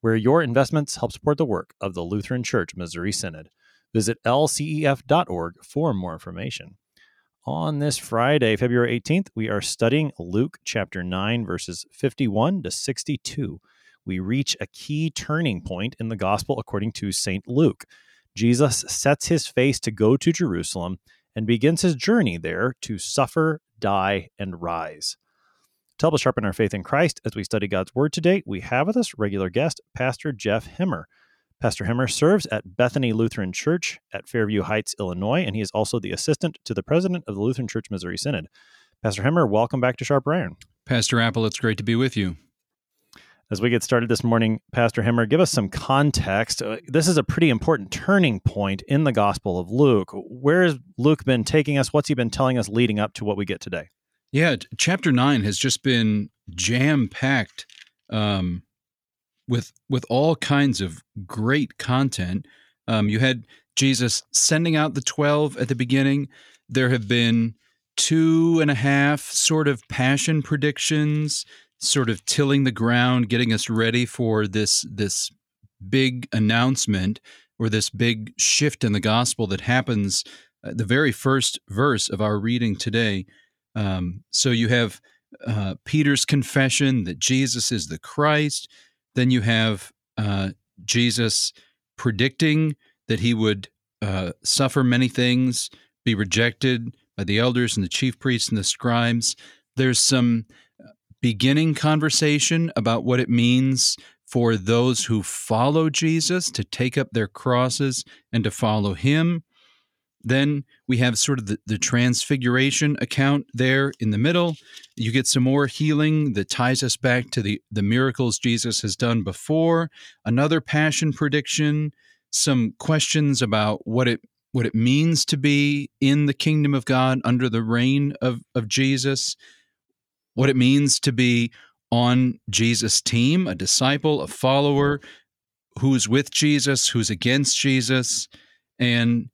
where your investments help support the work of the Lutheran Church Missouri Synod. Visit lcef.org for more information. On this Friday, February 18th, we are studying Luke chapter 9, verses 51 to 62. We reach a key turning point in the gospel according to St. Luke. Jesus sets his face to go to Jerusalem and begins his journey there to suffer, die, and rise. To help us sharpen our faith in Christ as we study God's Word today, we have with us regular guest, Pastor Jeff Hemmer. Pastor Hemmer serves at Bethany Lutheran Church at Fairview Heights, Illinois, and he is also the assistant to the president of the Lutheran Church Missouri Synod. Pastor Hemmer, welcome back to Sharp Iron. Pastor Appel, it's great to be with you. As we get started this morning, Pastor Hemmer, give us some context. Uh, this is a pretty important turning point in the Gospel of Luke. Where has Luke been taking us? What's he been telling us leading up to what we get today? Yeah, chapter nine has just been jam packed um, with with all kinds of great content. Um, you had Jesus sending out the twelve at the beginning. There have been two and a half sort of passion predictions, sort of tilling the ground, getting us ready for this this big announcement or this big shift in the gospel that happens at the very first verse of our reading today. Um, so you have uh, Peter's confession that Jesus is the Christ. Then you have uh, Jesus predicting that he would uh, suffer many things, be rejected by the elders and the chief priests and the scribes. There's some uh, beginning conversation about what it means for those who follow Jesus to take up their crosses and to follow him. Then we have sort of the, the transfiguration account there in the middle. You get some more healing that ties us back to the, the miracles Jesus has done before, another passion prediction, some questions about what it what it means to be in the kingdom of God under the reign of, of Jesus, what it means to be on Jesus' team, a disciple, a follower, who's with Jesus, who's against Jesus, and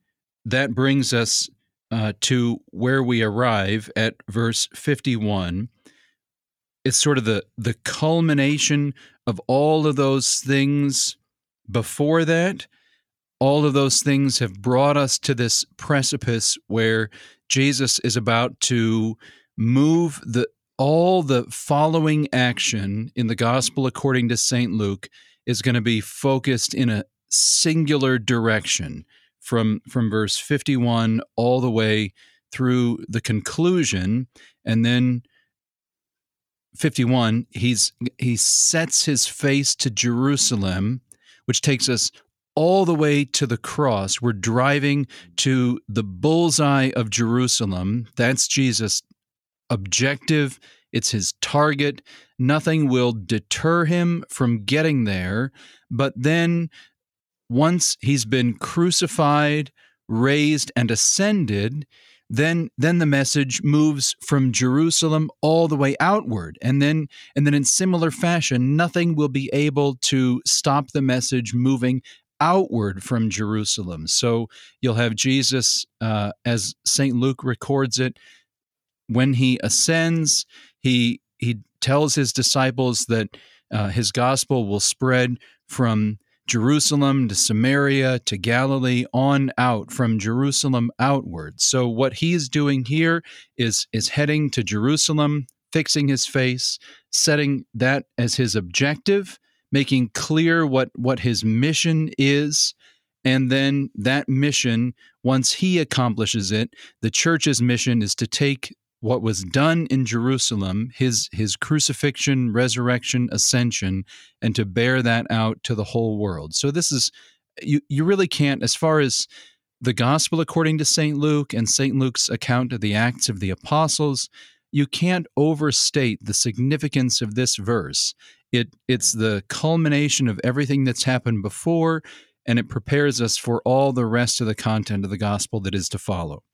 that brings us uh, to where we arrive at verse 51. It's sort of the, the culmination of all of those things before that. All of those things have brought us to this precipice where Jesus is about to move the all the following action in the gospel according to St. Luke is going to be focused in a singular direction from from verse 51 all the way through the conclusion. And then 51 he's he sets his face to Jerusalem which takes us all the way to the cross. We're driving to the bullseye of Jerusalem. That's Jesus objective. It's his target. Nothing will deter him from getting there. But then once he's been crucified, raised, and ascended, then then the message moves from Jerusalem all the way outward. And then and then in similar fashion nothing will be able to stop the message moving outward from Jerusalem. So you'll have Jesus uh, as St Luke records it when he ascends he he tells his disciples that uh, his gospel will spread from Jerusalem to Samaria to Galilee on out from Jerusalem outward. So what he is doing here is is heading to Jerusalem, fixing his face, setting that as his objective, making clear what what his mission is, and then that mission once he accomplishes it, the church's mission is to take what was done in Jerusalem, his his crucifixion, resurrection, ascension, and to bear that out to the whole world. So this is you you really can't as far as the gospel according to St. Luke and St. Luke's account of the Acts of the Apostles, you can't overstate the significance of this verse. It it's mm. the culmination of everything that's happened before and it prepares us for all the rest of the content of the gospel that is to follow.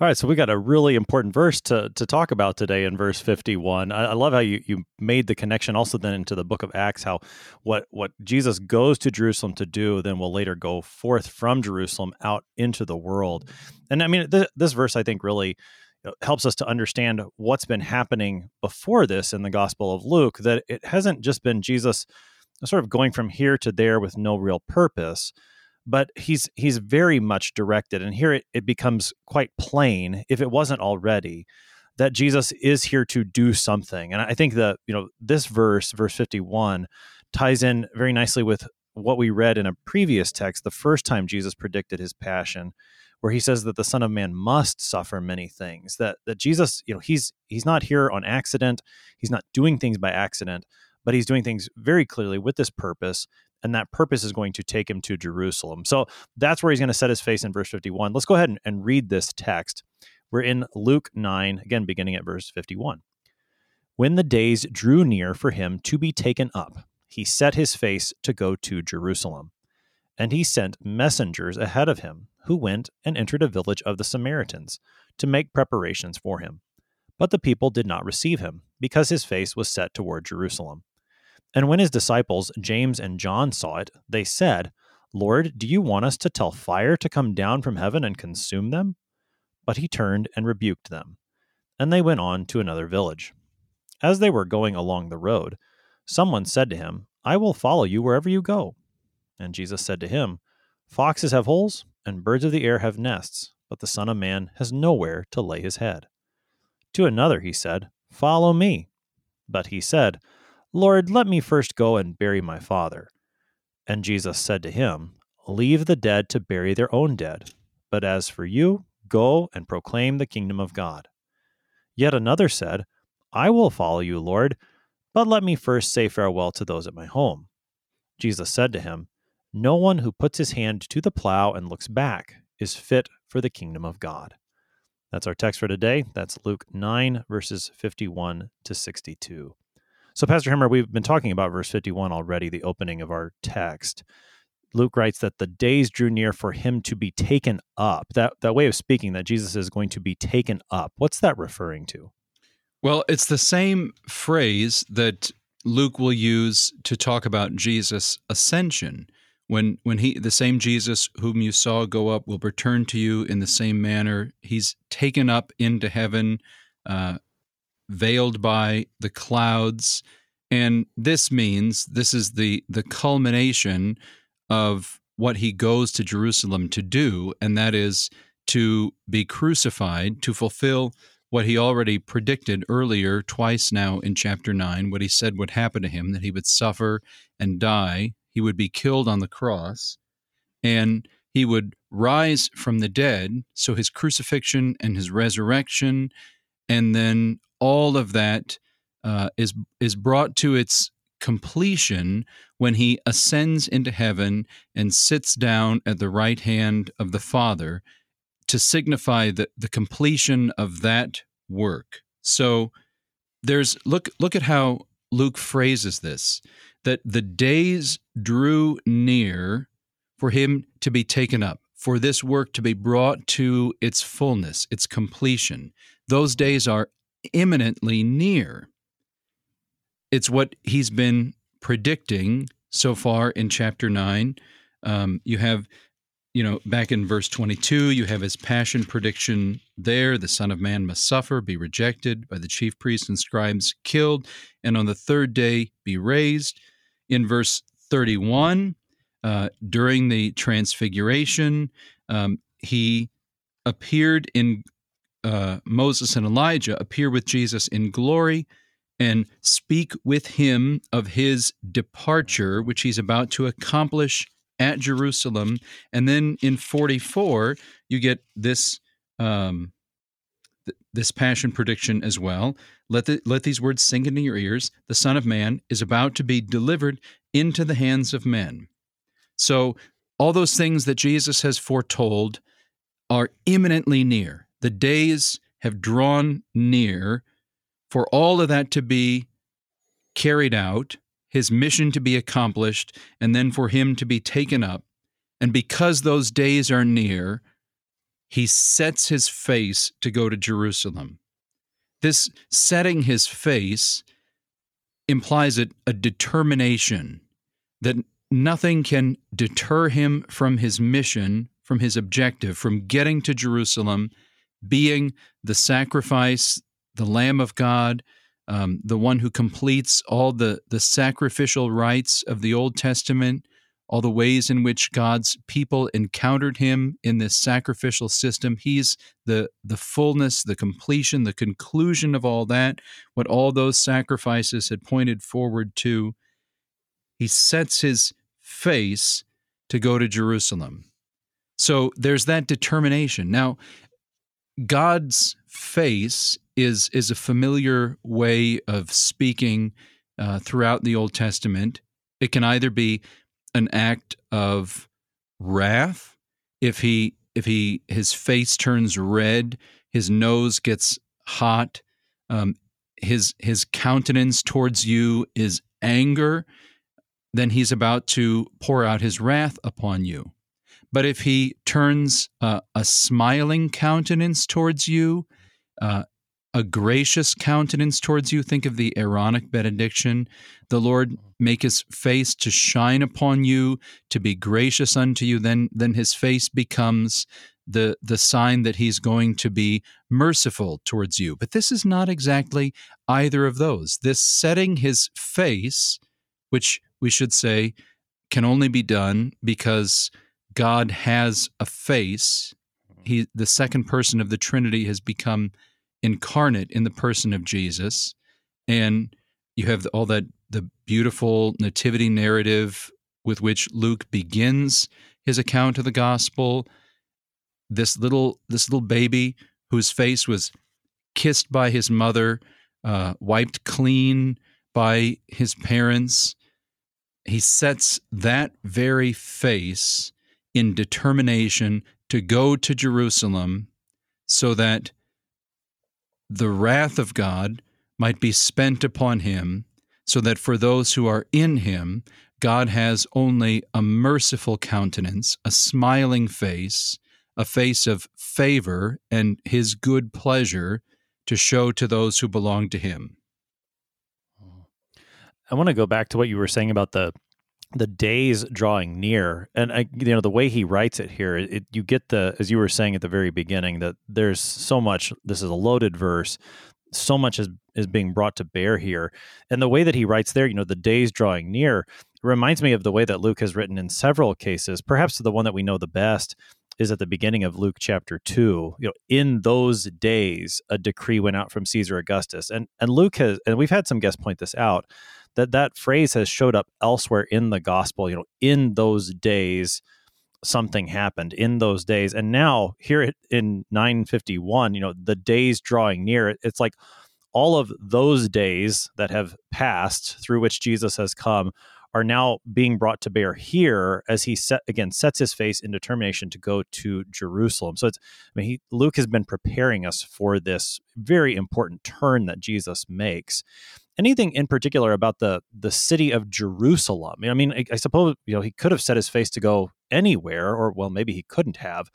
All right, so we got a really important verse to, to talk about today in verse 51. I, I, love how you, you made the connection also then into the book of Acts, how what, what Jesus goes to Jerusalem to do, then will later go forth from Jerusalem out into the world. And I mean, th- this verse, I think, really uh, helps us to understand what's been happening before this in the Gospel of Luke, that it hasn't just been Jesus sort of going from here to there with no real purpose but he's he's very much directed and here it, it becomes quite plain if it wasn't already that jesus is here to do something. And i think that you know this verse verse 51 ties in very nicely with what we read in a previous text the first time jesus predicted his passion where he says that the son of man must suffer many things that that jesus you know he's he's not here on accident he's not doing things by accident but he's doing things very clearly with this purpose and that purpose is going to take him to Jerusalem. So that's where he's going to set his face in verse 51. Let's go ahead and, and read this text. We're in Luke 9, again, beginning at verse 51. When the days drew near for him to be taken up, he set his face to go to Jerusalem. And he sent messengers ahead of him, who went and entered a village of the Samaritans to make preparations for him. But the people did not receive him, because his face was set toward Jerusalem. And when his disciples, James and John, saw it, they said, Lord, do you want us to tell fire to come down from heaven and consume them? But he turned and rebuked them. And they went on to another village. As they were going along the road, someone said to him, I will follow you wherever you go. And Jesus said to him, Foxes have holes, and birds of the air have nests, but the Son of Man has nowhere to lay his head. To another he said, Follow me. But he said, Lord, let me first go and bury my father. And Jesus said to him, Leave the dead to bury their own dead. But as for you, go and proclaim the kingdom of God. Yet another said, I will follow you, Lord, but let me first say farewell to those at my home. Jesus said to him, No one who puts his hand to the plow and looks back is fit for the kingdom of God. That's our text for today. That's Luke 9, verses 51 to 62. So, Pastor Hemmer, we've been talking about verse 51 already, the opening of our text. Luke writes that the days drew near for him to be taken up. That, that way of speaking, that Jesus is going to be taken up. What's that referring to? Well, it's the same phrase that Luke will use to talk about Jesus' ascension. When, when he the same Jesus whom you saw go up will return to you in the same manner. He's taken up into heaven. Uh, veiled by the clouds. And this means this is the, the culmination of what he goes to Jerusalem to do, and that is to be crucified, to fulfill what he already predicted earlier, twice now in chapter 9, what he said would happen to him, that he would suffer and die, he would be killed on the cross, and he would rise from the dead. So his crucifixion and his resurrection, and then all of that uh, is is brought to its completion when he ascends into heaven and sits down at the right hand of the Father to signify the, the completion of that work. So there's look look at how Luke phrases this that the days drew near for him to be taken up, for this work to be brought to its fullness, its completion. Those days are imminently near. It's what he's been predicting so far in chapter 9. Um, you have, you know, back in verse 22, you have his passion prediction there. The Son of Man must suffer, be rejected by the chief priests and scribes, killed, and on the third day be raised. In verse 31, uh, during the transfiguration, um, he appeared in uh, Moses and Elijah appear with Jesus in glory and speak with him of his departure, which he's about to accomplish at Jerusalem. And then in 44, you get this um, th- this passion prediction as well. Let the, let these words sink into your ears. The Son of Man is about to be delivered into the hands of men. So all those things that Jesus has foretold are imminently near the days have drawn near for all of that to be carried out. his mission to be accomplished and then for him to be taken up. And because those days are near, he sets his face to go to Jerusalem. This setting his face implies a, a determination that nothing can deter him from his mission, from his objective, from getting to Jerusalem, being the sacrifice, the Lamb of God, um, the one who completes all the, the sacrificial rites of the Old Testament, all the ways in which God's people encountered him in this sacrificial system. He's the, the fullness, the completion, the conclusion of all that, what all those sacrifices had pointed forward to. He sets his face to go to Jerusalem. So there's that determination. Now, God's face is is a familiar way of speaking uh, throughout the Old Testament. It can either be an act of wrath if he if he his face turns red, his nose gets hot, um, his his countenance towards you is anger, then he's about to pour out his wrath upon you. But if he turns uh, a smiling countenance towards you, uh, a gracious countenance towards you. Think of the Aaronic benediction. The Lord make his face to shine upon you, to be gracious unto you. Then, then his face becomes the, the sign that he's going to be merciful towards you. But this is not exactly either of those. This setting his face, which we should say can only be done because God has a face. He, the second person of the Trinity, has become incarnate in the person of Jesus. And you have all that, the beautiful nativity narrative with which Luke begins his account of the gospel. This little, this little baby whose face was kissed by his mother, uh, wiped clean by his parents. He sets that very face in determination to go to Jerusalem so that the wrath of God might be spent upon him, so that for those who are in him, God has only a merciful countenance, a smiling face, a face of favor and his good pleasure to show to those who belong to him. I want to go back to what you were saying about the the days drawing near. And I, you know the way he writes it here it, you get the as you were saying at the very beginning that there's so much this is a loaded verse so much is is being brought to bear here. And the way that he writes there you know the days drawing near reminds me of the way that luke has written in several cases. Perhaps the one that we know the best is at the beginning of luke chapter 2 you know in those days a decree went out from caesar augustus. And and luke has and we've had some guests point this out that that phrase has showed up elsewhere in the gospel you know in those days something happened in those days and now here in 951 you know the days drawing near it's like all of those days that have passed through which jesus has come are now being brought to bear here as he set again sets his face in determination to go to Jerusalem. So it's I mean he, Luke has been preparing us for this very important turn that Jesus makes anything in particular about the the city of Jerusalem? I mean, I, I, suppose you know he could have set his face to go anywhere, or well, maybe he couldn't have.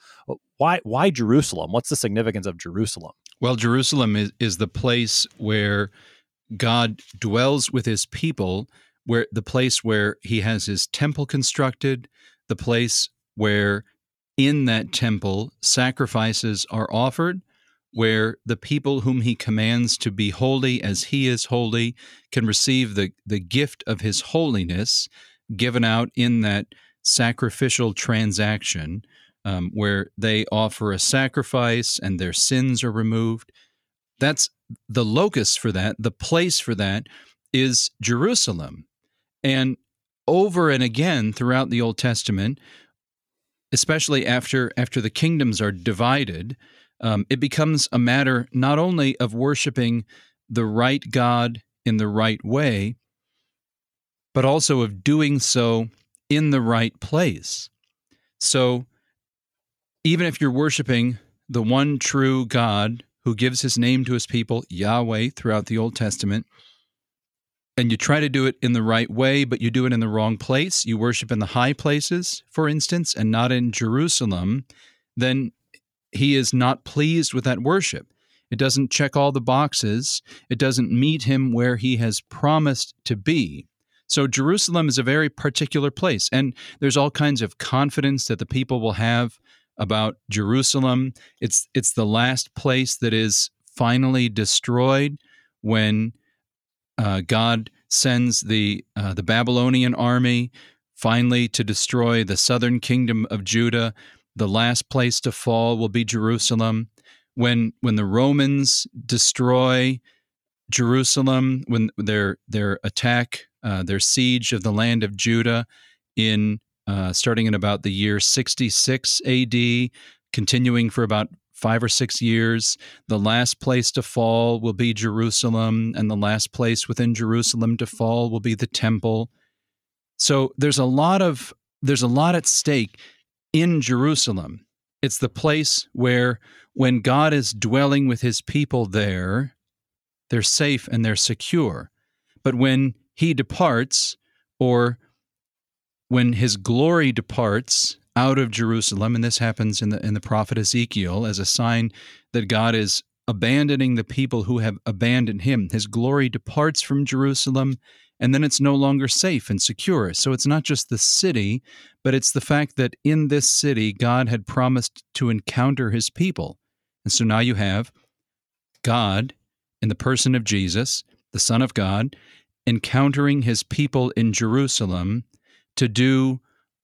Why why Jerusalem? What's the significance of Jerusalem? Well, Jerusalem is, is the place where God dwells with His people, where the place where He has His temple constructed, the place where in that temple sacrifices are offered where the people whom he commands to be holy as he is holy can receive the, the gift of his holiness given out in that sacrificial transaction um, where they offer a sacrifice and their sins are removed. That's the locus for that, the place for that is Jerusalem. And over and again throughout the Old Testament, especially after after the kingdoms are divided, um, it becomes a matter not only of worshiping the right God in the right way, but also of doing so in the right place. So, even if you're worshiping the one true God who gives his name to his people, Yahweh, throughout the Old Testament, and you try to do it in the right way, but you do it in the wrong place, you worship in the high places, for instance, and not in Jerusalem, then he is not pleased with that worship. It doesn't check all the boxes. It doesn't meet him where he has promised to be. So Jerusalem is a very particular place. And there's all kinds of confidence that the people will have about Jerusalem. It's it's the last place that is finally destroyed when uh, God sends the uh, the Babylonian army finally to destroy the southern kingdom of Judah. The last place to fall will be Jerusalem. When when the Romans destroy Jerusalem, when their their attack, uh, their siege of the land of Judah in uh, starting in about the year 66 AD, continuing for about five or six years. The last place to fall will be Jerusalem, and the last place within Jerusalem to fall will be the temple. So there's a lot of there's a lot at stake in Jerusalem. It's the place where when God is dwelling with his people there, they're safe and they're secure. But when he departs, or when his glory departs out of Jerusalem, and this happens in the in the prophet Ezekiel as a sign that God is abandoning the people who have abandoned him. His glory departs from Jerusalem, and then it's no longer safe and secure. So it's not just the city, but it's the fact that in this city God had promised to encounter his people. And so now you have God in the person of Jesus, the Son of God, encountering his people in Jerusalem to do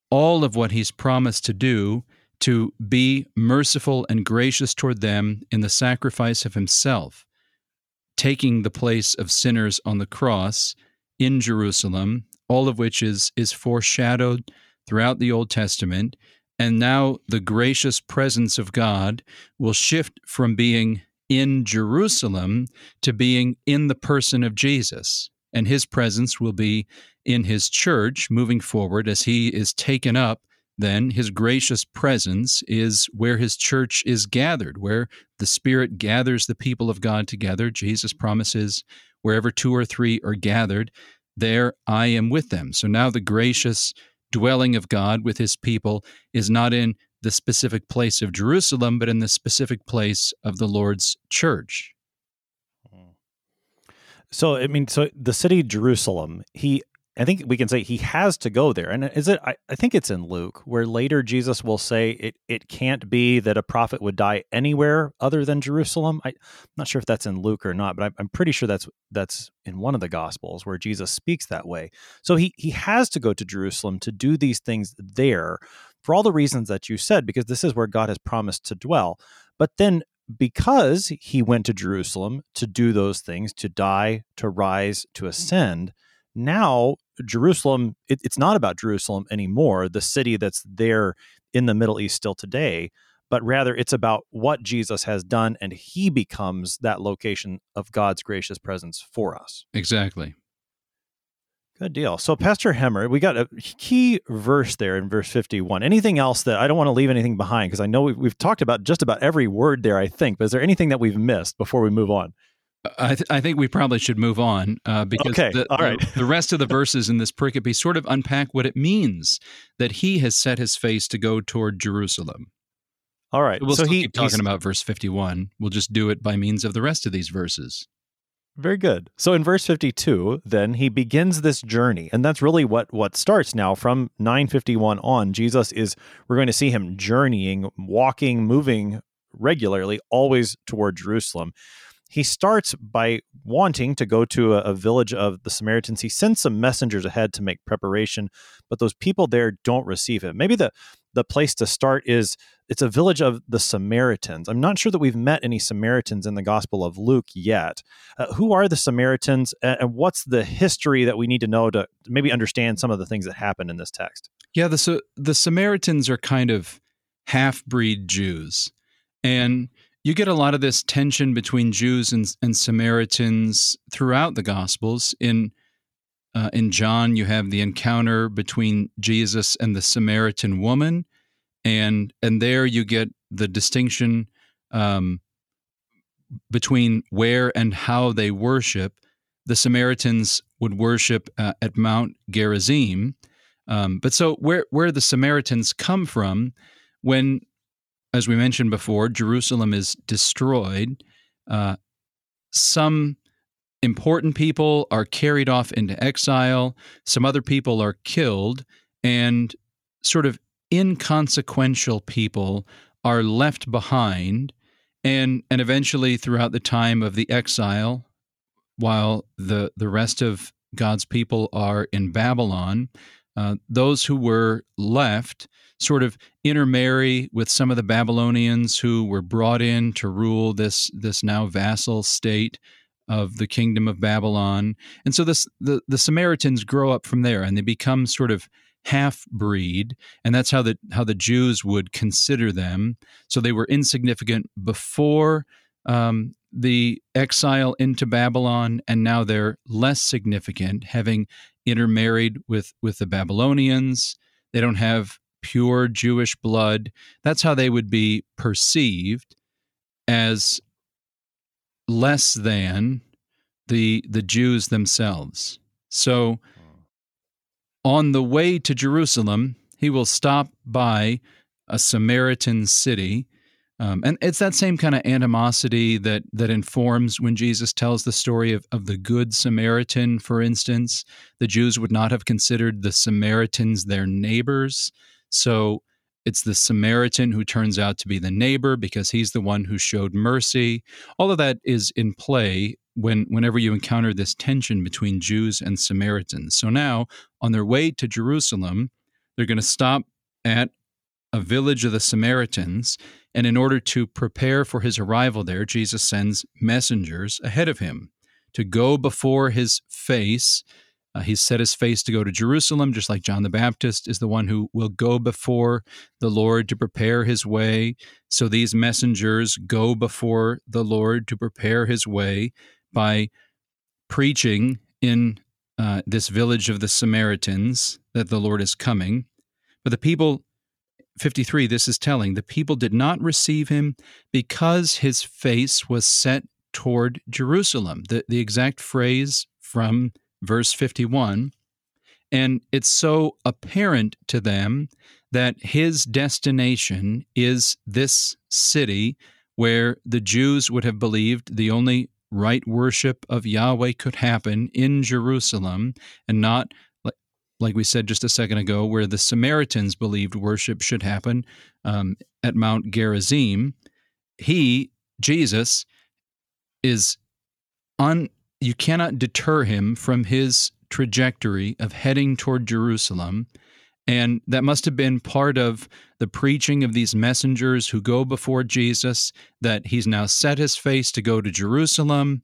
all of what he's promised to do to be merciful and gracious toward them in the sacrifice of himself, taking the place of sinners on the cross in Jerusalem, all of which is, is foreshadowed throughout the Old Testament. And now the gracious presence of God will shift from being in Jerusalem to being in the person of Jesus. And his presence will be in his church moving forward as he is taken up. Then his gracious presence is where his church is gathered, where the Spirit gathers the people of God together. Jesus promises, wherever two or three are gathered, there I am with them. So now the gracious dwelling of God with his people is not in the specific place of Jerusalem, but in the specific place of the Lord's church. Hmm. So, I mean, so the city Jerusalem, he, I think we can say he has to go there. And is it, I, I think it's in Luke, where later Jesus will say it, it can't be that a prophet would die anywhere other than Jerusalem. I, am not sure if that's in Luke or not, but I'm, I'm pretty sure that's, that's in one of the Gospels where Jesus speaks that way. So he, he has to go to Jerusalem to do these things there for all the reasons that you said, because this is where God has promised to dwell. But then, because he went to Jerusalem to do those things, to die, to rise, to ascend, now Jerusalem, it, it's not about Jerusalem anymore, the city that's there in the Middle East still today, but rather it's about what Jesus has done, and he becomes that location of God's gracious presence for us. Exactly. Good deal. So, Pastor Hemmer, we got a key verse there in verse 51. Anything else that I don't want to leave anything behind because I know we've, we've, talked about just about every word there, I think, but is there anything that we've missed before we move on? I, th- I think we probably should move on uh, because okay. the, right. the, the rest of the verses in this pericope sort of unpack what it means that he has set his face to go toward Jerusalem. All right. We'll so he, keep talking about verse 51. We'll just do it by means of the rest of these verses. Very good. So in verse 52, then he begins this journey, and that's really what what starts now from 951 on. Jesus is we're going to see him journeying, walking, moving regularly always toward Jerusalem. He starts by wanting to go to a, a village of the Samaritans. He sends some messengers ahead to make preparation, but those people there don't receive him. Maybe the the place to start is it's a village of the Samaritans. I'm not sure that we've met any Samaritans in the Gospel of Luke yet. Uh, who are the Samaritans, and, and, what's the history that we need to know to maybe understand some of the things that happen in this text? Yeah, the the Samaritans are kind of half breed Jews, and you get a lot of this tension between Jews and, and Samaritans throughout the Gospels. In uh, in John, you have the encounter between Jesus and the Samaritan woman, and and there you get the distinction um, between where and how they worship. the Samaritans would worship uh, at Mount Gerizim. Um, but so where where the Samaritans come from when, as we mentioned before, Jerusalem is destroyed, uh, some important people are carried off into exile, some other people are killed, and sort of inconsequential people are left behind. And, and eventually, throughout the time of the exile, while the, the rest of God's people are in Babylon, uh, those who were left sort of intermarry with some of the Babylonians who were brought in to rule this this now vassal state of the kingdom of Babylon. And so this the, the Samaritans grow up from there and they become sort of half breed and that's how the how the Jews would consider them. So they were insignificant before um, the exile into Babylon, and now they're less significant, having intermarried with with the Babylonians. They don't have pure Jewish blood. That's how they would be perceived as less than the the Jews themselves. So hmm. on the way to Jerusalem, he will stop by a Samaritan city. Um, and it's that same kind of animosity that that informs when Jesus tells the story of, of the Good Samaritan, for instance. The Jews would not have considered the Samaritans their neighbors. So it's the Samaritan who turns out to be the neighbor because he's the one who showed mercy. All of that is in play when whenever you encounter this tension between Jews and Samaritans. So now, on their way to Jerusalem, they're going to stop at a village of the Samaritans, and in order to prepare for his arrival there, Jesus sends messengers ahead of him to go before his face uh, he's set his face to go to Jerusalem, just like John the Baptist is the one who will go before the Lord to prepare his way. So these messengers go before the Lord to prepare his way by preaching in uh, this village of the Samaritans that the Lord is coming. But the people, 53, this is telling, the people did not receive him because his face was set toward Jerusalem. The, the exact phrase from verse 51. And it's so apparent to them that his destination is this city where the Jews would have believed the only right worship of Yahweh could happen in Jerusalem and not like we said just a second ago, where the Samaritans believed worship should happen um, at Mount Gerizim, he, Jesus, is un, you cannot deter him from his trajectory of heading toward Jerusalem. And that must have been part of the preaching of these messengers who go before Jesus, that he's now set his face to go to Jerusalem.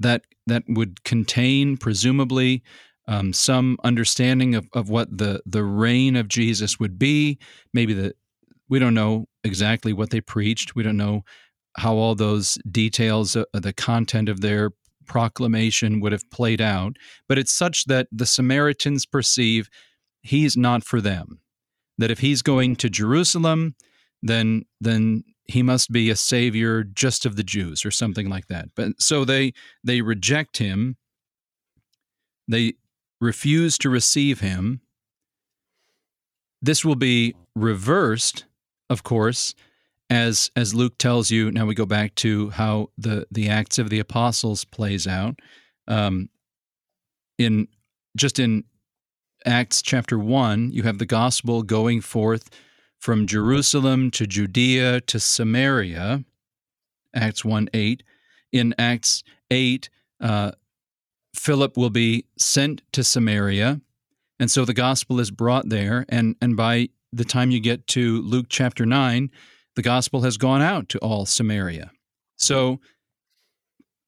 That, that would contain, presumably, um, some understanding of, of what the, the reign of Jesus would be. Maybe the we don't know exactly what they preached. We don't know how all those details, uh, the content of their proclamation would have played out. But it's such that the Samaritans perceive he's not for them. That if he's going to Jerusalem, then then he must be a savior just of the Jews or something like that. But so they they reject him. They refuse to receive him. This will be reversed, of course, as as Luke tells you. Now we go back to how the the Acts of the Apostles plays out. Um, in just in Acts chapter one, you have the gospel going forth from Jerusalem to Judea to Samaria. Acts one eight. In Acts eight, uh, Philip will be sent to Samaria, and so the gospel is brought there. And and by the time you get to Luke chapter nine, the gospel has gone out to all Samaria. So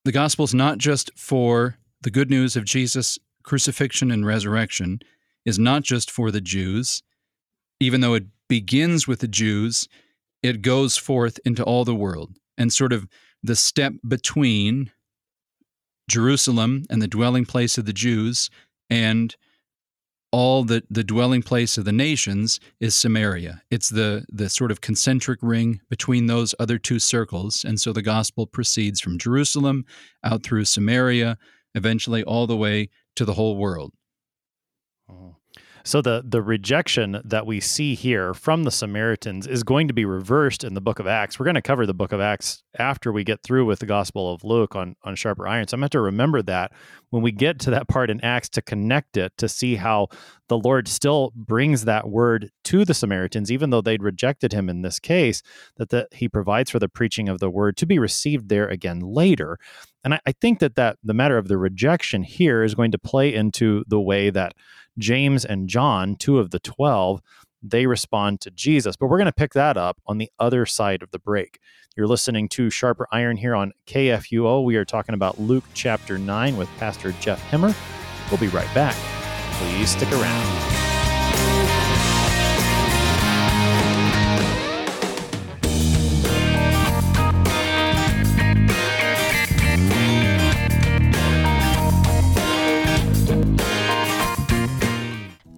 the gospel is not just for the good news of Jesus' crucifixion and resurrection, is not just for the Jews. Even though it begins with the Jews, it goes forth into all the world. And sort of the step between Jerusalem and the dwelling place of the Jews and all the, the dwelling place of the nations is Samaria. It's the, the sort of concentric ring between those other two circles. And so the gospel proceeds from Jerusalem out through Samaria, eventually all the way to the whole world. Oh. So the the rejection that we see here from the Samaritans is going to be reversed in the book of Acts. We're going to cover the book of Acts after we get through with the Gospel of Luke on on sharper iron. So I'm going to, remember that when we get to that part in Acts to connect it to see how the Lord still brings that word to the Samaritans, even though they'd rejected him in this case, that the, he provides for the preaching of the word to be received there again later. And I, I think that, that the matter of the rejection here is going to play into the way that James and John, two of the 12, they respond to Jesus. But we're going to pick that up on the other side of the break. You're listening to Sharper Iron here on KFUO. We are talking about Luke chapter 9 with Pastor Jeff Hemmer. We'll be right back. Please stick around.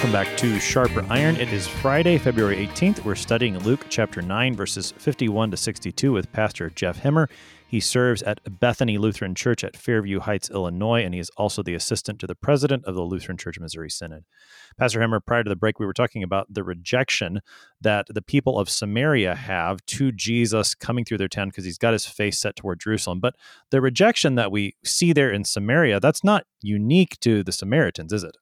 Welcome back to Sharper Iron. It is Friday, February 18th. We're studying Luke chapter 9, verses 51 to 62 with Pastor Jeff Hemmer. He serves at Bethany Lutheran Church at Fairview Heights, Illinois, and he is also the assistant to the president of the Lutheran Church Missouri Synod. Pastor Hemmer, prior to the break, we were talking about the rejection that the people of Samaria have to Jesus coming through their town because he's got his face set toward Jerusalem. But the rejection that we see there in Samaria, that's not unique to the Samaritans, is it?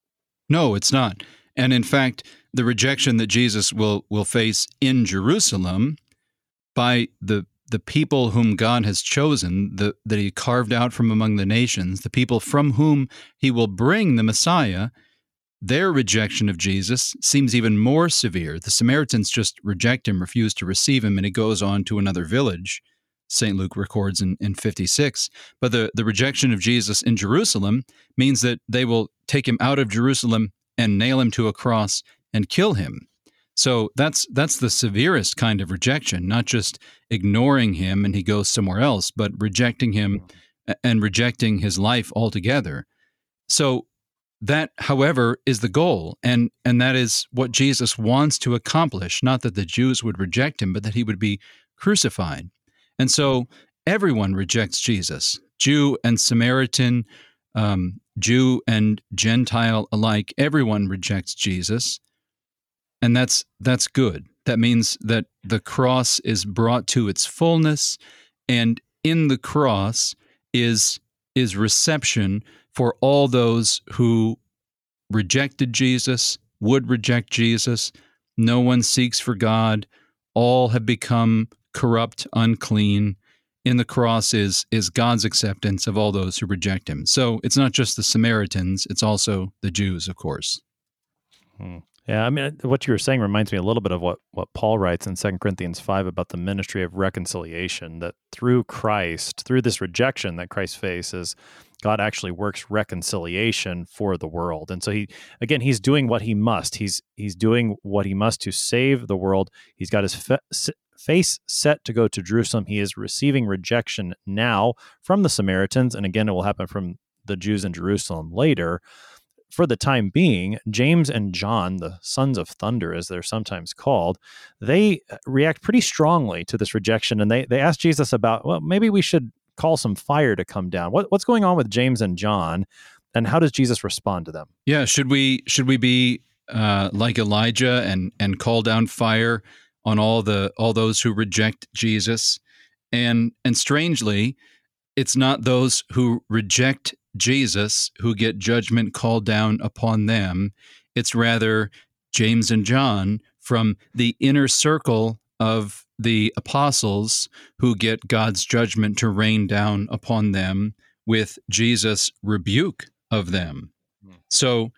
No, it's not. And in fact, the rejection that Jesus will will face in Jerusalem by the the people whom God has chosen, the, that he carved out from among the nations, the people from whom he will bring the Messiah, their rejection of Jesus seems even more severe. The Samaritans just reject him, refuse to receive him, and he goes on to another village. St. Luke records in, in 56. But the, the rejection of Jesus in Jerusalem means that they will take him out of Jerusalem and nail him to a cross and kill him. So that's that's the severest kind of rejection, not just ignoring him and he goes somewhere else, but rejecting him and rejecting his life altogether. So that however is the goal and and that is what Jesus wants to accomplish, not that the Jews would reject him, but that he would be crucified. And so everyone rejects Jesus. Jew and Samaritan, um, Jew and Gentile alike, everyone rejects Jesus. And that's that's good. That means that the cross is brought to its fullness and in the cross is is reception for all those who rejected Jesus, would reject Jesus. No one seeks for God. All have become corrupt, unclean, in the cross is is God's acceptance of all those who reject him. So it's not just the Samaritans, it's also the Jews, of course. Hmm. Yeah, I mean what you were saying reminds me a little bit of what what Paul writes in 2 Corinthians 5 about the ministry of reconciliation that through Christ, through this rejection that Christ faces, God actually works reconciliation for the world. And so he again he's doing what he must. He's he's doing what he must to save the world. He's got his fe- face set to go to Jerusalem. He is receiving rejection now from the Samaritans. And again, it will happen from the Jews in Jerusalem later. For the time being, James and John, the sons of thunder, as they're sometimes called, they react pretty strongly to this rejection. And they, they ask Jesus about, well, maybe we should call some fire to come down. What, what's going on with James and John? And how does Jesus respond to them? Yeah, should we should we be uh, like Elijah and and call down fire on all the all those who reject Jesus. And and strangely, it's not those who reject Jesus who get judgment called down upon them. It's rather James and John from the inner circle of the apostles who get God's judgment to rain down upon them with Jesus' rebuke of them. Hmm. So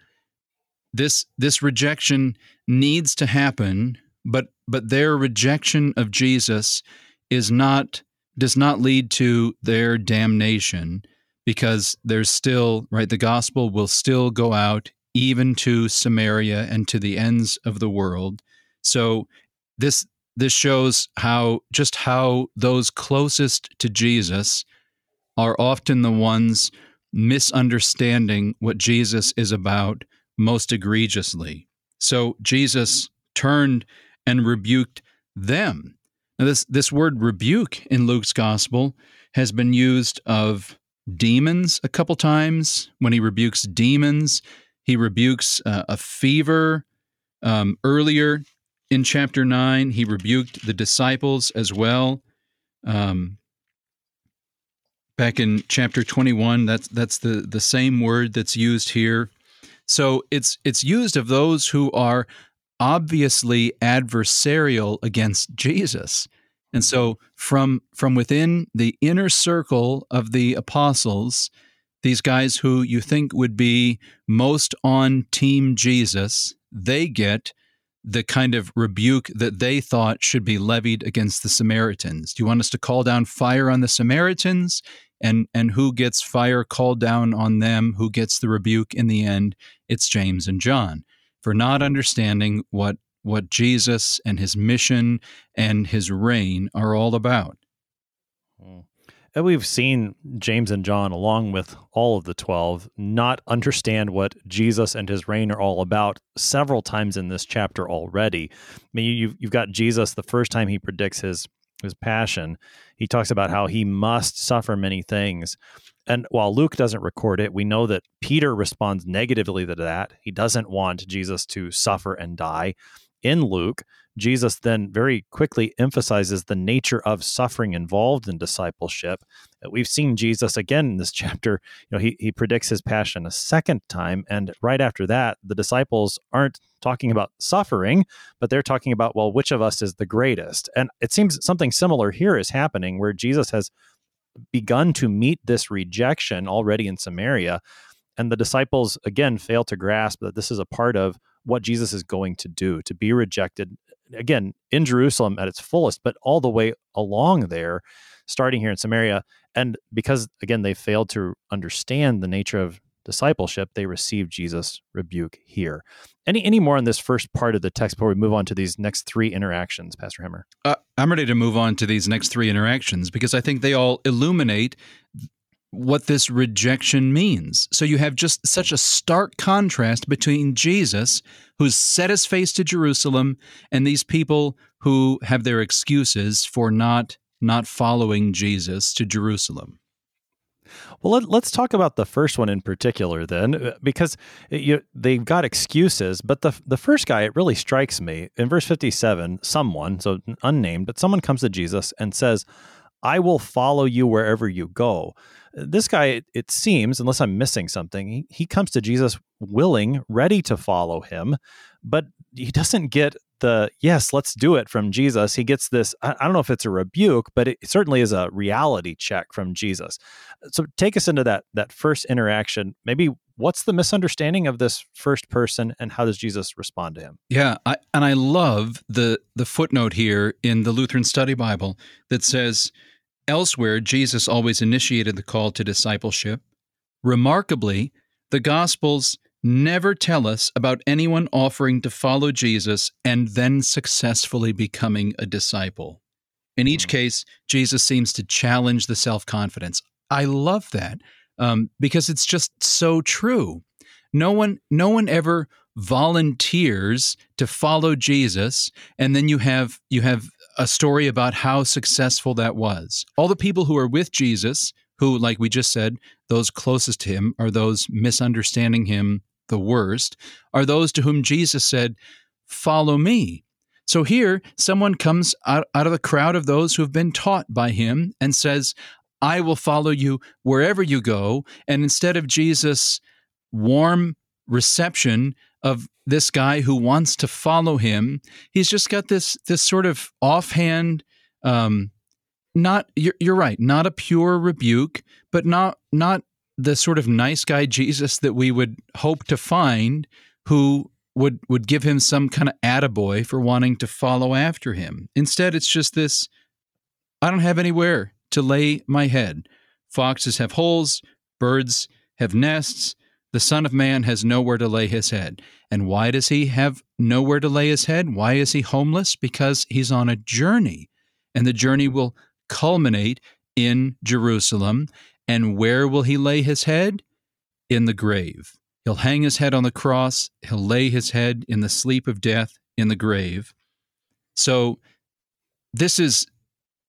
this this rejection needs to happen, but but their rejection of Jesus is not does not lead to their damnation because there's still right the gospel will still go out even to Samaria and to the ends of the world. So this this shows how just how those closest to Jesus are often the ones misunderstanding what Jesus is about most egregiously. So Jesus turned and rebuked them. Now this this word rebuke in Luke's gospel has been used of demons a couple times when he rebukes demons he rebukes uh, a fever. Um, earlier in chapter 9, he rebuked the disciples as well. Um, back in chapter 21, that's, that's the, the same word that's used here. So it's, it's used of those who are obviously adversarial against Jesus. And so from from within the inner circle of the apostles, these guys who you think would be most on team Jesus, they get the kind of rebuke that they thought should be levied against the Samaritans. Do you want us to call down fire on the Samaritans? And and who gets fire called down on them? Who gets the rebuke in the end? It's James and John for not understanding what what Jesus and his mission and his reign are all about. Hmm. And we've seen James and John, along with all of the 12, not understand what Jesus and his reign are all about several times in this chapter already. I mean, you've, you've got Jesus, the first time he predicts his, his passion, he talks about how he must suffer many things. And while Luke doesn't record it, we know that Peter responds negatively to that. He doesn't want Jesus to suffer and die. In Luke, Jesus then very quickly emphasizes the nature of suffering involved in discipleship. Uh, we've seen Jesus again in this chapter. You know, he, he predicts his passion a second time. And right after that, the disciples aren't talking about suffering, but they're talking about, well, which of us is the greatest? And it seems something similar here is happening where Jesus has begun to meet this rejection already in Samaria. And the disciples, again, fail to grasp that this is a part of what Jesus is going to do to be rejected again in Jerusalem at its fullest, but all the way along there, starting here in Samaria. And because again they failed to understand the nature of discipleship, they received Jesus' rebuke here. Any any more on this first part of the text before we move on to these next three interactions, Pastor Hemmer? Uh, I'm ready to move on to these next three interactions because I think they all illuminate what this rejection means. So you have just such a stark contrast between Jesus, who's set his face to Jerusalem, and these people who have their excuses for not not following Jesus to Jerusalem. Well, let, us talk about the first one in particular, then, uh, because you, they've got excuses. But the the first guy, it really strikes me in verse fifty seven. Someone, so unnamed, but someone comes to Jesus and says, "I will follow you wherever you go." This guy, it, it seems, unless I'm missing something, he, he comes to Jesus willing, ready to follow him, but he doesn't get the yes, let's do it from Jesus. He gets this, I, don't know if it's a rebuke, but it certainly is a reality check from Jesus. So take us into that that first interaction. Maybe what's the misunderstanding of this first person and how does Jesus respond to him? Yeah, I, and I love the the footnote here in the Lutheran Study Bible that says Elsewhere, Jesus always initiated the call to discipleship. Remarkably, the Gospels never tell us about anyone offering to follow Jesus and then successfully becoming a disciple. In each hmm. case, Jesus seems to challenge the self confidence. I love that um, because it's just so true. No one, no one ever volunteers to follow Jesus, and then you have you have a story about how successful that was. All the people who are with Jesus, who, like we just said, those closest to him are those misunderstanding him the worst, are those to whom Jesus said, Follow me. So here, someone comes out, out of the crowd of those who have been taught by him and says, I will follow you wherever you go. And instead of Jesus' warm reception of this guy who wants to follow him. He's just got this this sort of offhand, um, not you're, you're right, not a pure rebuke, but not not the sort of nice guy Jesus that we would hope to find who would would give him some kind of attaboy for wanting to follow after him. Instead, it's just this I don't have anywhere to lay my head. Foxes have holes, birds have nests, the Son of Man has nowhere to lay his head. And why does he have nowhere to lay his head? Why is he homeless? Because he's on a journey, and the journey will culminate in Jerusalem. And where will he lay his head? In the grave. He'll hang his head on the cross, he'll lay his head in the sleep of death in the grave. So, this is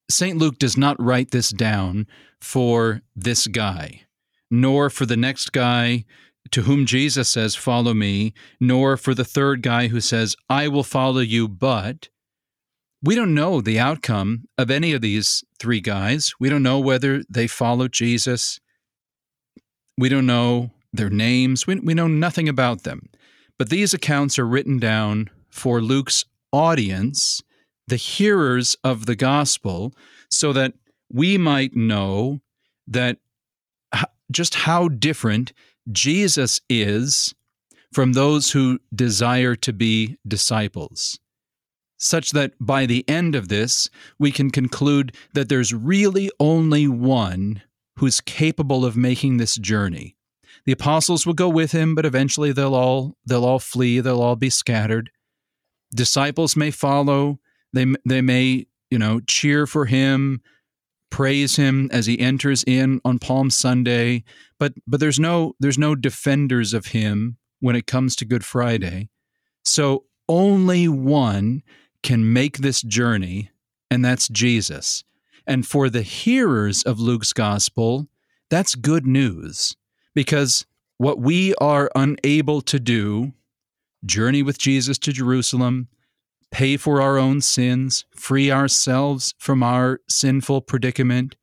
St. Luke does not write this down for this guy, nor for the next guy to whom Jesus says, Follow me, nor for the third guy who says, I will follow you, but we don't know the outcome of any of these three guys. We don't know whether they followed Jesus. We don't know their names. We, we know nothing about them. But these accounts are written down for Luke's audience, the hearers of the gospel, so that we might know that just how different Jesus is from those who desire to be disciples, such that by the end of this, we can conclude that there's really only one who's capable of making this journey. The apostles will go with him, but eventually they'll all they'll all flee, they'll all be scattered. Disciples may follow, they they may, you know, cheer for him, praise him as he enters in on Palm Sunday, but but there's no there's no defenders of him when it comes to Good Friday. So only one can make this journey, and that's Jesus. And for the hearers of Luke's gospel, that's good news because what we are unable to do, journey with Jesus to Jerusalem, pay for our own sins, free ourselves from our sinful predicament,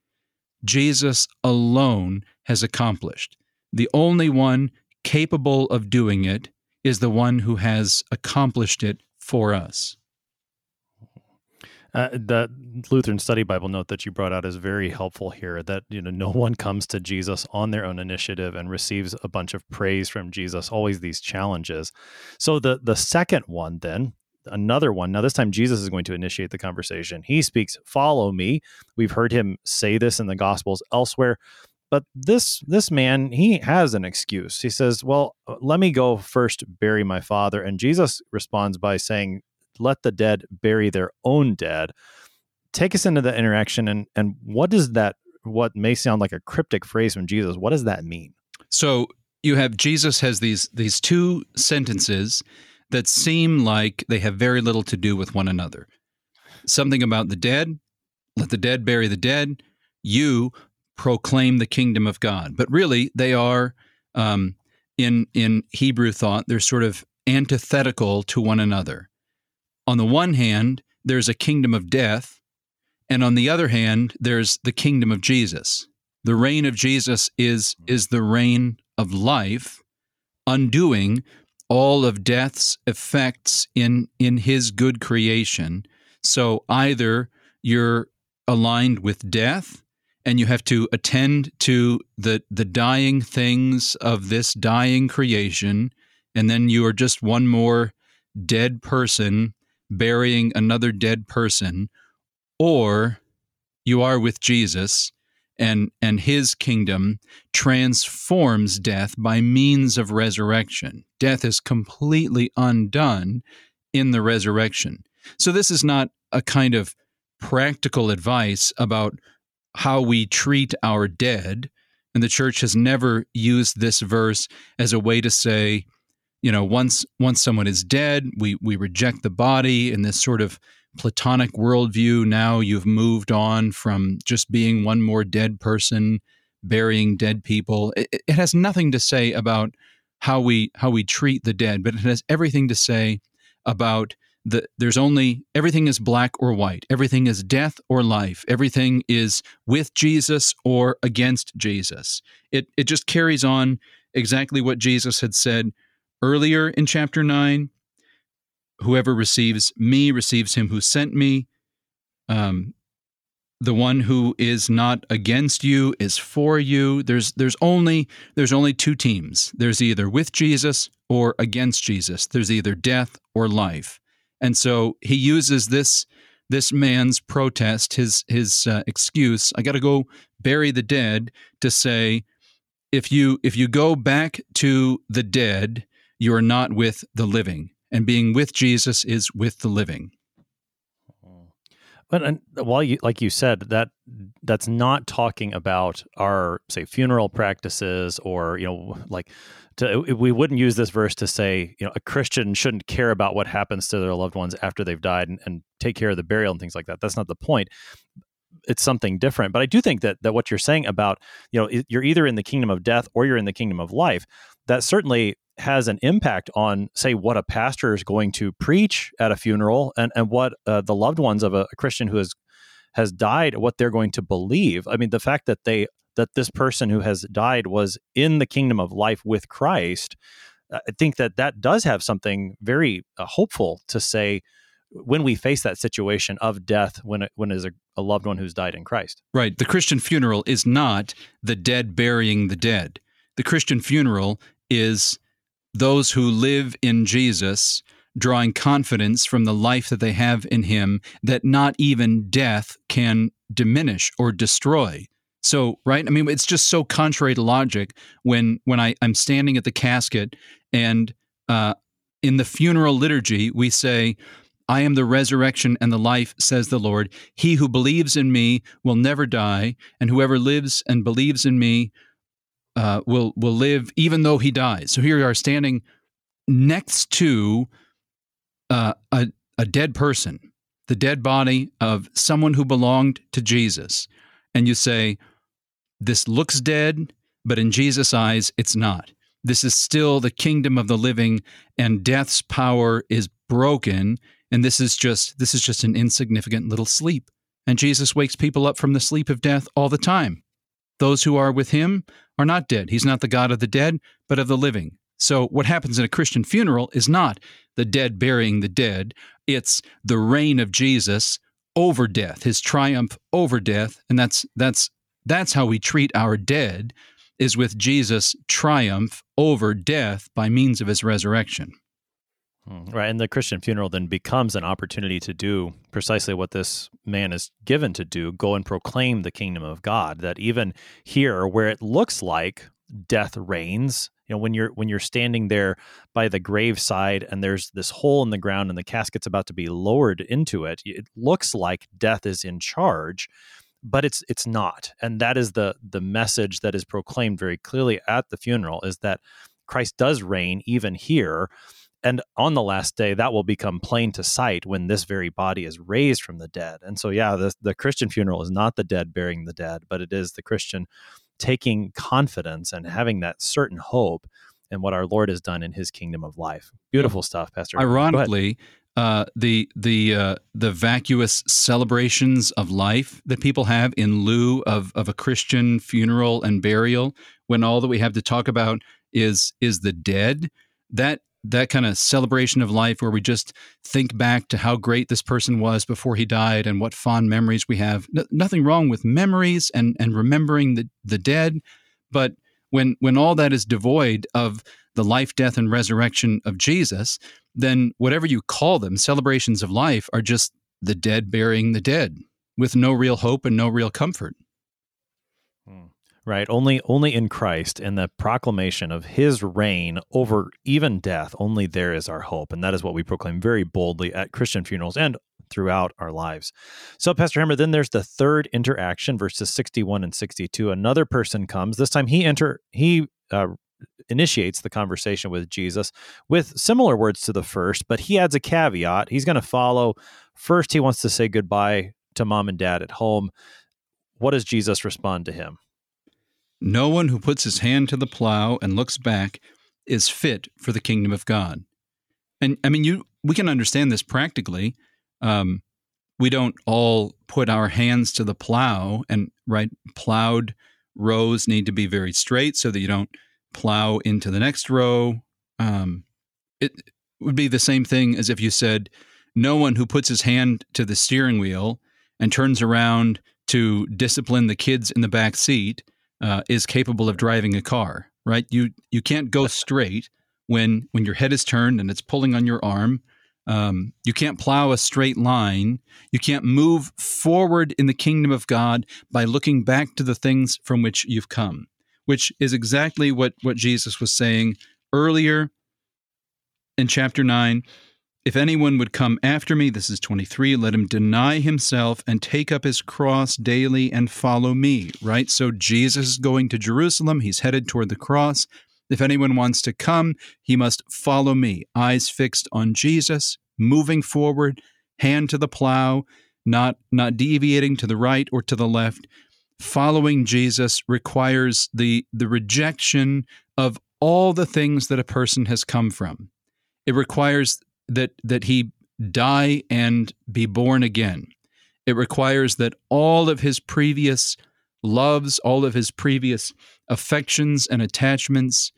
Jesus alone has accomplished. The only one capable of doing it is the one who has accomplished it for us. Uh, the Lutheran Study Bible note that you brought out is very helpful here. That you know, no one comes to Jesus on their own initiative and receives a bunch of praise from Jesus. Always these challenges. So the the second one, then, another one. Now, this time Jesus is going to initiate the conversation. He speaks, Follow me. We've heard him say this in the Gospels elsewhere. But this this man, he has an excuse. He says, "Well, let me go first bury my father." And Jesus responds by saying, "Let the dead bury their own dead." Take us into the interaction and and what does that what may sound like a cryptic phrase from Jesus, what does that mean? So, you have Jesus has these these two sentences that seem like they have very little to do with one another. Something about the dead, let the dead bury the dead, you proclaim the kingdom of God. But really, they are, um, in, in Hebrew thought, they're sort of antithetical to one another. On the one hand, there's a kingdom of death, and on the other hand, there's the kingdom of Jesus. The reign of Jesus is, is the reign of life, undoing all of death's effects in in his good creation so either you're aligned with death and you have to attend to the the dying things of this dying creation and then you are just one more dead person burying another dead person or you are with Jesus and and his kingdom transforms death by means of resurrection. Death is completely undone in the resurrection. So this is not a kind of practical advice about how we treat our dead. And the church has never used this verse as a way to say, you know, once once someone is dead, we we reject the body in this sort of Platonic worldview. Now you've moved on from just being one more dead person, burying dead people. It, it has nothing to say about how we how we treat the dead, but it has everything to say about the there's only everything is black or white. Everything is death or life. Everything is with Jesus or against Jesus. It it just carries on exactly what Jesus had said earlier in chapter 9 whoever receives me receives him who sent me. Um, the one who is not against you is for you. There's there's only there's only two teams. There's either with Jesus or against Jesus. There's either death or life. And so he uses this this man's protest, his his uh, excuse, I got to go bury the dead to say if you if you go back to the dead, you are not with the living. And being with Jesus is with the living. But and while you like you said that that's not talking about our say funeral practices or you know like to, we wouldn't use this verse to say you know a Christian shouldn't care about what happens to their loved ones after they've died and, and take care of the burial and things like that. That's not the point. It's something different. But I do think that that what you're saying about you know you're either in the kingdom of death or you're in the kingdom of life. That certainly has an impact on, say, what a pastor is going to preach at a funeral and, and what uh, the loved ones of a, a Christian who has has died, what they're going to believe. I mean, the fact that they that this person who has died was in the kingdom of life with Christ, I think that that does have something very uh, hopeful to say when we face that situation of death when it, when is a, a loved one who's died in Christ. Right. The Christian funeral is not the dead burying the dead. The Christian funeral is those who live in Jesus drawing confidence from the life that they have in him that not even death can diminish or destroy. So, right? I mean, it's just so contrary to logic when when I, I'm standing at the casket and uh, in the funeral liturgy we say, I am the resurrection and the life, says the Lord. He who believes in me will never die, and whoever lives and believes in me uh, will will live even though he dies. So here we are standing next to uh, a a dead person, the dead body of someone who belonged to Jesus, and you say, "This looks dead, but in Jesus' eyes, it's not." This is still the kingdom of the living, and death's power is broken. And this is just this is just an insignificant little sleep. And Jesus wakes people up from the sleep of death all the time. Those who are with him are not dead. He's not the God of the dead, but of the living. So, what happens in a Christian funeral is not the dead burying the dead, it's the reign of Jesus over death, his triumph over death, and that's that's that's how we treat our dead is with Jesus' triumph over death by means of his resurrection. Hmm, right. And the Christian funeral then becomes an opportunity to do precisely what this man is given to do go and proclaim the kingdom of God. That even here, where it looks like death reigns, you know, when you're when you're standing there by the graveside and there's this hole in the ground and the casket's about to be lowered into it, it looks like death is in charge but it's it's not and that is the the message that is proclaimed very clearly at the funeral is that Christ does reign even here and on the last day that will become plain to sight when this very body is raised from the dead. And so yeah the, the christian funeral is not the dead burying the dead but it is the christian taking confidence and having that certain hope in what our lord has done in his kingdom of life. Beautiful stuff pastor ironically uh, the the uh, the vacuous celebrations of life that people have in lieu of of a Christian funeral and burial, when all that we have to talk about is is the dead. That that kind of celebration of life where we just think back to how great this person was before he died and what fond memories we have. No, nothing wrong with memories and, and remembering the, the dead. But when, when all that is devoid of the life, death, and resurrection of Jesus, then whatever you call them, celebrations of life, are just the dead burying the dead with no real hope and no real comfort. Right. Only only in Christ and the proclamation of his reign over even death, only there is our hope. And that is what we proclaim very boldly at Christian funerals and throughout our lives. So, Pastor Hemmer, then there's the third interaction, verses 61 and 62. Another person comes. This time he enter he uh, initiates the conversation with Jesus with similar words to the first, but he adds a caveat. He's going to follow. First, he wants to say goodbye to mom and dad at home. What does Jesus respond to him? No one who puts his hand to the plow and looks back is fit for the kingdom of God. And I mean, you we can understand this practically. Um, we don't all put our hands to the plow, and right, plowed rows need to be very straight so that you don't plow into the next row. Um, it would be the same thing as if you said, "No one who puts his hand to the steering wheel and turns around to discipline the kids in the back seat uh, is capable of driving a car, right? You you can't go straight when when your head is turned and it's pulling on your arm. Um, you can't plow a straight line. You can't move forward in the kingdom of God by looking back to the things from which you've come, which is exactly what what Jesus was saying earlier in chapter nine. If anyone would come after me, this is 23, let him deny himself and take up his cross daily and follow me, right? So Jesus is going to Jerusalem. He's headed toward the cross. If anyone wants to come, he must follow me, eyes fixed on Jesus, moving forward, hand to the plow, not, not deviating to the right or to the left. Following Jesus requires the, the rejection of all the things that a person has come from. It requires that that he die and be born again. It requires that all of his previous loves, all of his previous affections and attachments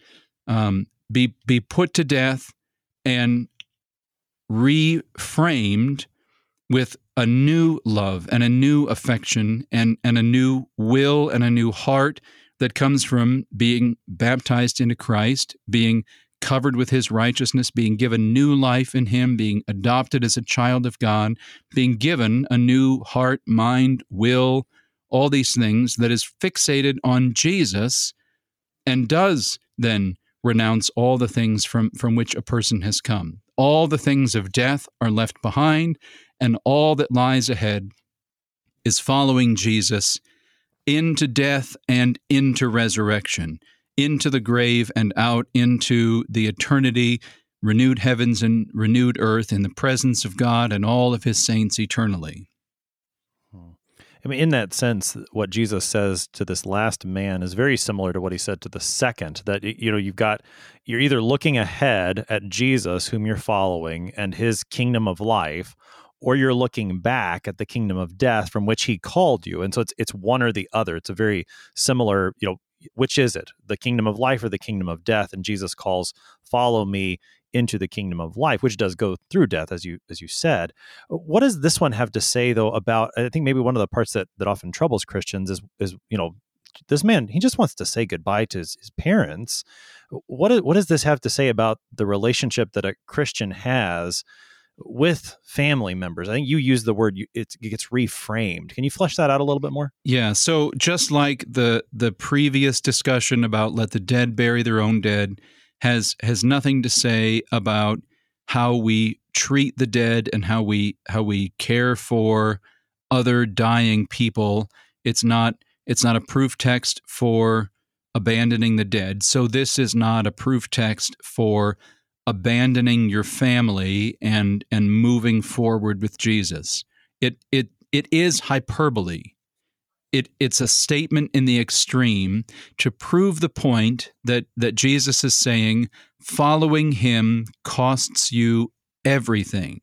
um, be be put to death and reframed with a new love and a new affection and, and a new will and a new heart that comes from being baptized into Christ, being covered with his righteousness, being given new life in him, being adopted as a child of God, being given a new heart, mind, will, all these things that is fixated on Jesus and does then renounce all the things from, from which a person has come. All the things of death are left behind, and all that lies ahead is following Jesus into death and into resurrection into the grave and out into the eternity, renewed heavens and renewed earth in the presence of God and all of his saints eternally. I mean, in that sense, what Jesus says to this last man is very similar to what he said to the second. That you know, you've got you're either looking ahead at Jesus, whom you're following, and his kingdom of life, or you're looking back at the kingdom of death from which he called you. And so it's it's one or the other. It's a very similar, you know, which is it? The kingdom of life or the kingdom of death? And jesus calls follow me into the kingdom of life which does go through death as you as you said. Uh, what does this one have to say though about i think maybe one of the parts that that often troubles christians is is you know this man he just wants to say goodbye to his, his parents. What what does this have to say about the relationship that a christian has with family members. I think you use the word it gets reframed. Can you flesh that out a little bit more? Yeah, so just like the the previous discussion about let the dead bury their own dead has has nothing to say about how we treat the dead and how we how we care for other dying people. It's not it's not a proof text for abandoning the dead. So this is not a proof text for abandoning your family and and moving forward with Jesus. It it it is hyperbole. It it's a statement in the extreme to prove the point that that Jesus is saying following him costs you everything.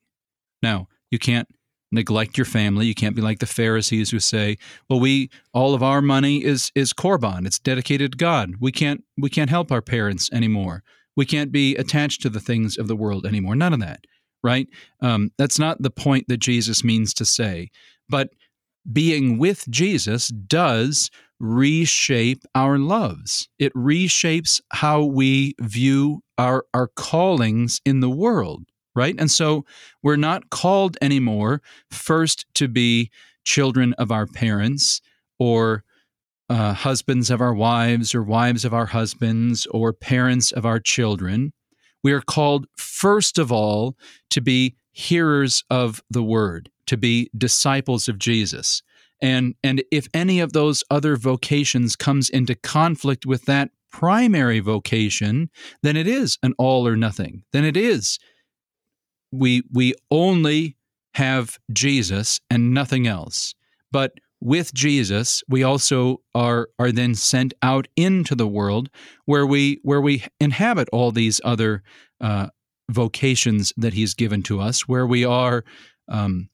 Now, you can't neglect your family. You can't be like the Pharisees who say, "Well, we all of our money is is korban. It's dedicated to God. We can't we can't help our parents anymore." We can't be attached to the things of the world anymore. None of that, right? Um, that's not the point that Jesus means to say. But being with Jesus does reshape our loves. It reshapes how we view our, our callings in the world, right? And so we're not called anymore first to be children of our parents or uh, husbands of our wives or wives of our husbands or parents of our children. We are called, first of all, to be hearers of the word, to be disciples of Jesus. And, and if any of those other vocations comes into conflict with that primary vocation, then it is an all or nothing. Then it is we we only have Jesus and nothing else. But with Jesus, we also are are then sent out into the world where we where we inhabit all these other uh, vocations that He's given to us, where we are um,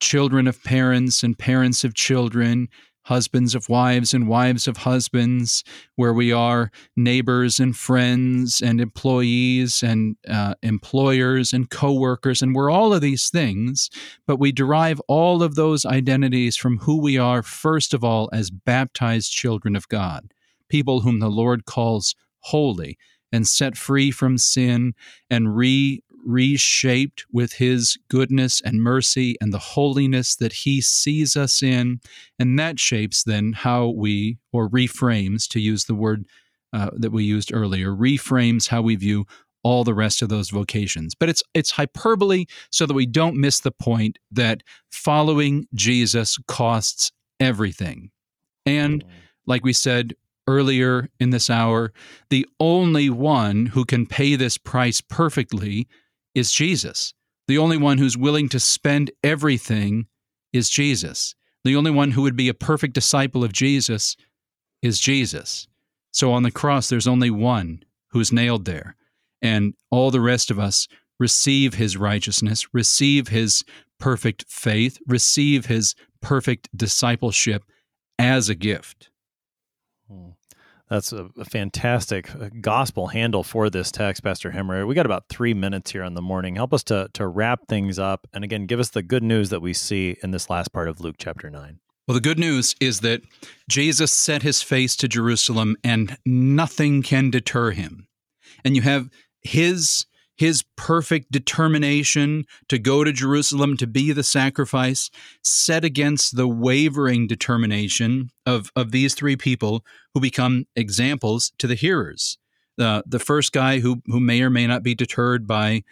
children of parents and parents of children, husbands of wives and wives of husbands, where we are neighbors and friends and employees and uh, employers and coworkers, and we're all of these things, but we derive all of those identities from who we are, first of all, as baptized children of God, people whom the Lord calls holy and set free from sin and re reshaped with his goodness and mercy and the holiness that he sees us in. And that shapes then how we, or reframes, to use the word uh, that we used earlier, reframes how we view all the rest of those vocations. But it's it's hyperbole so that we don't miss the point that following Jesus costs everything. And like we said earlier in this hour, the only one who can pay this price perfectly is Jesus. The only one who's willing to spend everything is Jesus. The only one who would be a perfect disciple of Jesus is Jesus. So on the cross, there's only one who's nailed there. And all the rest of us receive his righteousness, receive his perfect faith, receive his perfect discipleship as a gift. That's a, fantastic uh, gospel handle for this text, Pastor Hemmer. We got about three minutes here in the morning. Help us to to wrap things up, and again, give us the good news that we see in this last part of Luke chapter nine. Well, the good news is that Jesus set his face to Jerusalem, and nothing can deter him. And you have his his perfect determination to go to Jerusalem to be the sacrifice, set against the wavering determination of, of these three people who become examples to the hearers. Uh, the first guy who, who may or may not be deterred by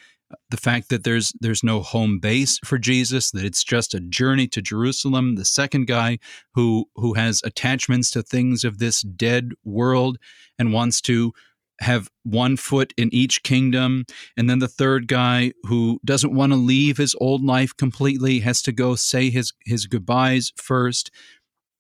the fact that there's there's no home base for Jesus, that it's just a journey to Jerusalem. The second guy who who has attachments to things of this dead world and wants to have one foot in each kingdom. And then the third guy who doesn't want to leave his old life completely has to go say his, his goodbyes first.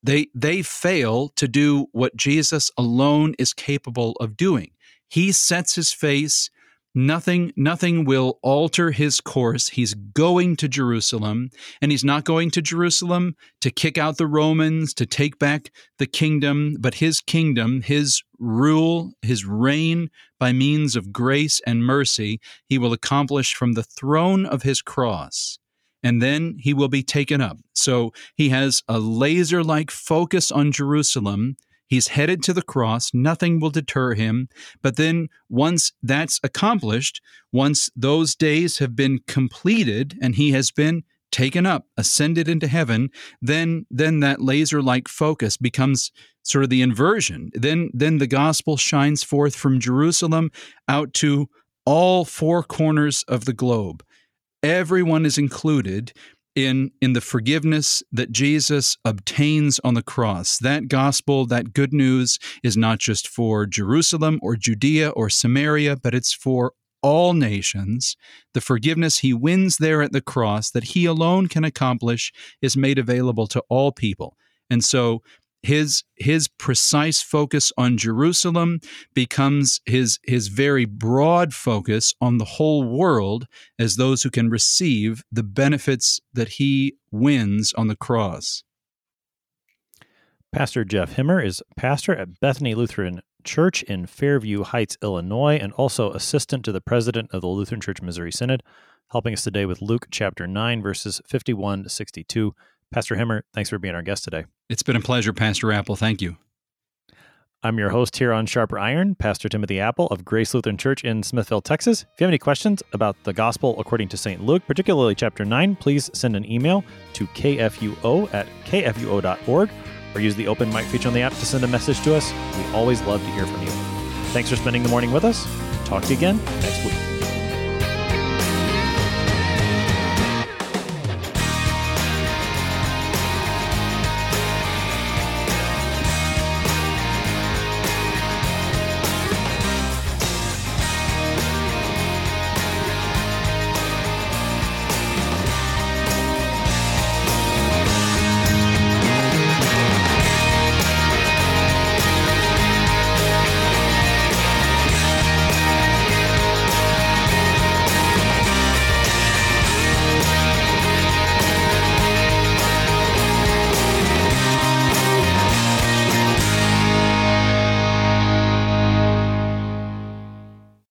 They, they fail to do what Jesus alone is capable of doing. He sets his face Nothing, nothing will alter his course. He's going to Jerusalem, and he's not going to Jerusalem to kick out the Romans, to take back the kingdom, but his kingdom, his rule, his reign by means of grace and mercy, he will accomplish from the throne of his cross. And then he will be taken up. So he has a laser like focus on Jerusalem He's headed to the cross. Nothing will deter him. But then, once that's accomplished, once those days have been completed and he has been taken up, ascended into heaven, then then that laser-like focus becomes sort of the inversion. Then then the gospel shines forth from Jerusalem out to all four corners of the globe. Everyone is included in in the forgiveness that Jesus obtains on the cross. That gospel, that good news is not just for Jerusalem or Judea or Samaria, but it's for all nations. The forgiveness he wins there at the cross that he alone can accomplish is made available to all people. And so his his precise focus on Jerusalem becomes his his very broad focus on the whole world as those who can receive the benefits that he wins on the cross. Pastor Jeff Hemmer is pastor at Bethany Lutheran Church in Fairview Heights, Illinois, and also assistant to the president of the Lutheran Church Missouri Synod, helping us today with Luke chapter 9, verses 51 to 62. Pastor Hemmer, thanks for being our guest today. It's been a pleasure, Pastor Appel. Thank you. I'm your host here on Sharper Iron, Pastor Timothy Appel of Grace Lutheran Church in Smithville, Texas. If you have any questions about the Gospel according to St. Luke, particularly chapter 9, please send an email to kfuo at kfuo.org or use the open mic feature on the app to send a message to us. We always love to hear from you. Thanks for spending the morning with us. Talk to you again next week.